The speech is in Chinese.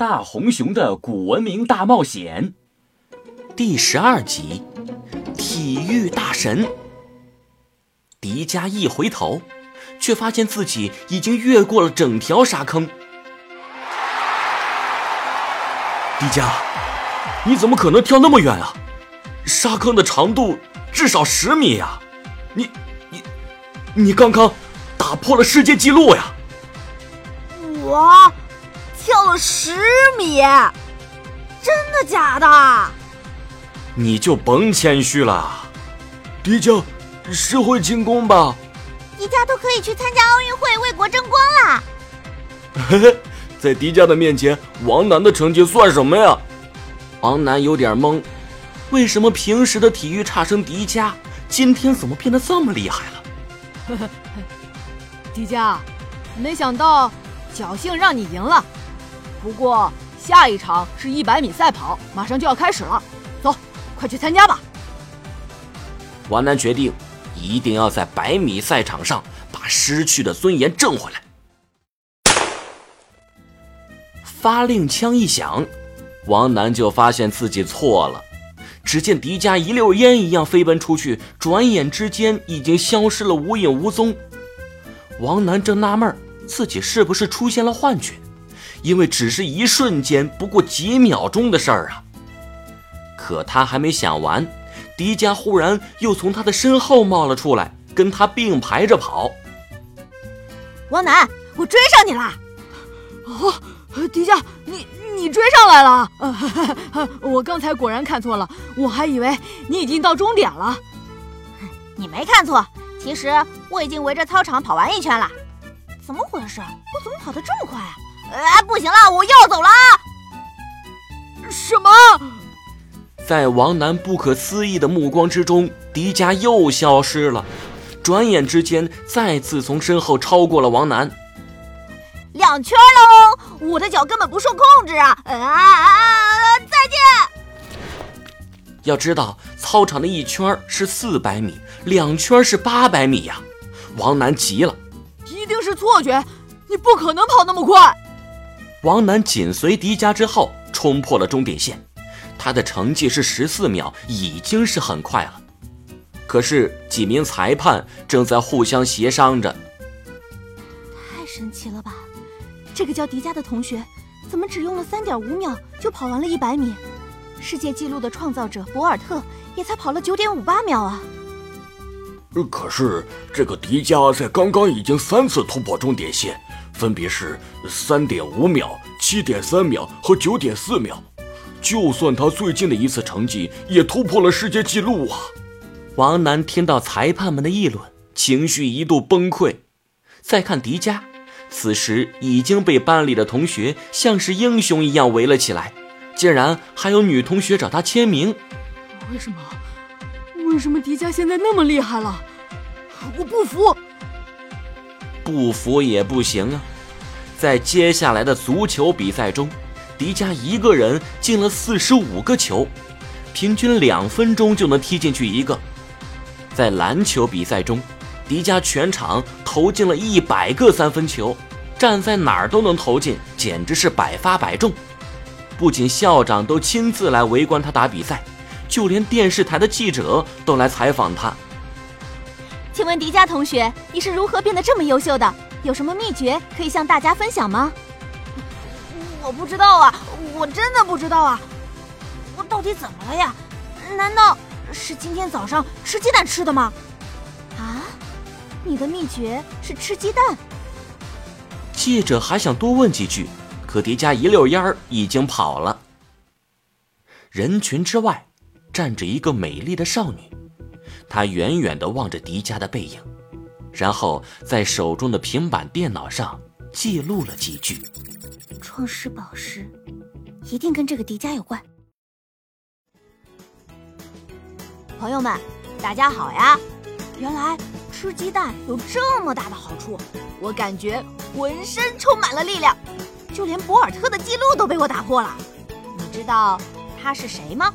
大红熊的古文明大冒险第十二集：体育大神。迪迦一回头，却发现自己已经越过了整条沙坑。迪迦，你怎么可能跳那么远啊？沙坑的长度至少十米呀！你、你、你刚刚打破了世界纪录呀！我。跳了十米，真的假的？你就甭谦虚了。迪迦是会轻功吧？迪迦都可以去参加奥运会为国争光了。嘿嘿，在迪迦的面前，王楠的成绩算什么呀？王楠有点懵，为什么平时的体育差生迪迦，今天怎么变得这么厉害了？迪迦，没想到侥幸让你赢了。不过下一场是一百米赛跑，马上就要开始了，走，快去参加吧！王楠决定，一定要在百米赛场上把失去的尊严挣回来。发令枪一响，王楠就发现自己错了。只见迪迦一溜烟一样飞奔出去，转眼之间已经消失了无影无踪。王楠正纳闷自己是不是出现了幻觉。因为只是一瞬间，不过几秒钟的事儿啊！可他还没想完，迪迦忽然又从他的身后冒了出来，跟他并排着跑。王楠，我追上你了！哦，迪迦，你你追上来了！我刚才果然看错了，我还以为你已经到终点了。你没看错，其实我已经围着操场跑完一圈了。怎么回事？我怎么跑得这么快啊？哎，不行了，我要走了！什么？在王楠不可思议的目光之中，迪迦又消失了。转眼之间，再次从身后超过了王楠。两圈喽！我的脚根本不受控制啊！啊啊！再见！要知道，操场的一圈是四百米，两圈是八百米呀！王楠急了，一定是错觉，你不可能跑那么快！王楠紧随迪迦之后，冲破了终点线。他的成绩是十四秒，已经是很快了。可是几名裁判正在互相协商着。太神奇了吧！这个叫迪迦的同学，怎么只用了三点五秒就跑完了一百米？世界纪录的创造者博尔特也才跑了九点五八秒啊！可是这个迪迦在刚刚已经三次突破终点线。分别是三点五秒、七点三秒和九点四秒，就算他最近的一次成绩也突破了世界纪录啊！王楠听到裁判们的议论，情绪一度崩溃。再看迪迦，此时已经被班里的同学像是英雄一样围了起来，竟然还有女同学找他签名。为什么？为什么迪迦现在那么厉害了？我不服！不服也不行啊！在接下来的足球比赛中，迪迦一个人进了四十五个球，平均两分钟就能踢进去一个。在篮球比赛中，迪迦全场投进了一百个三分球，站在哪儿都能投进，简直是百发百中。不仅校长都亲自来围观他打比赛，就连电视台的记者都来采访他。请问迪迦同学，你是如何变得这么优秀的？有什么秘诀可以向大家分享吗？我不知道啊，我真的不知道啊！我到底怎么了呀？难道是今天早上吃鸡蛋吃的吗？啊，你的秘诀是吃鸡蛋？记者还想多问几句，可迪迦一溜烟儿已经跑了。人群之外，站着一个美丽的少女。他远远地望着迪迦的背影，然后在手中的平板电脑上记录了几句：“创世宝石，一定跟这个迪迦有关。”朋友们，大家好呀！原来吃鸡蛋有这么大的好处，我感觉浑身充满了力量，就连博尔特的记录都被我打破了。你知道他是谁吗？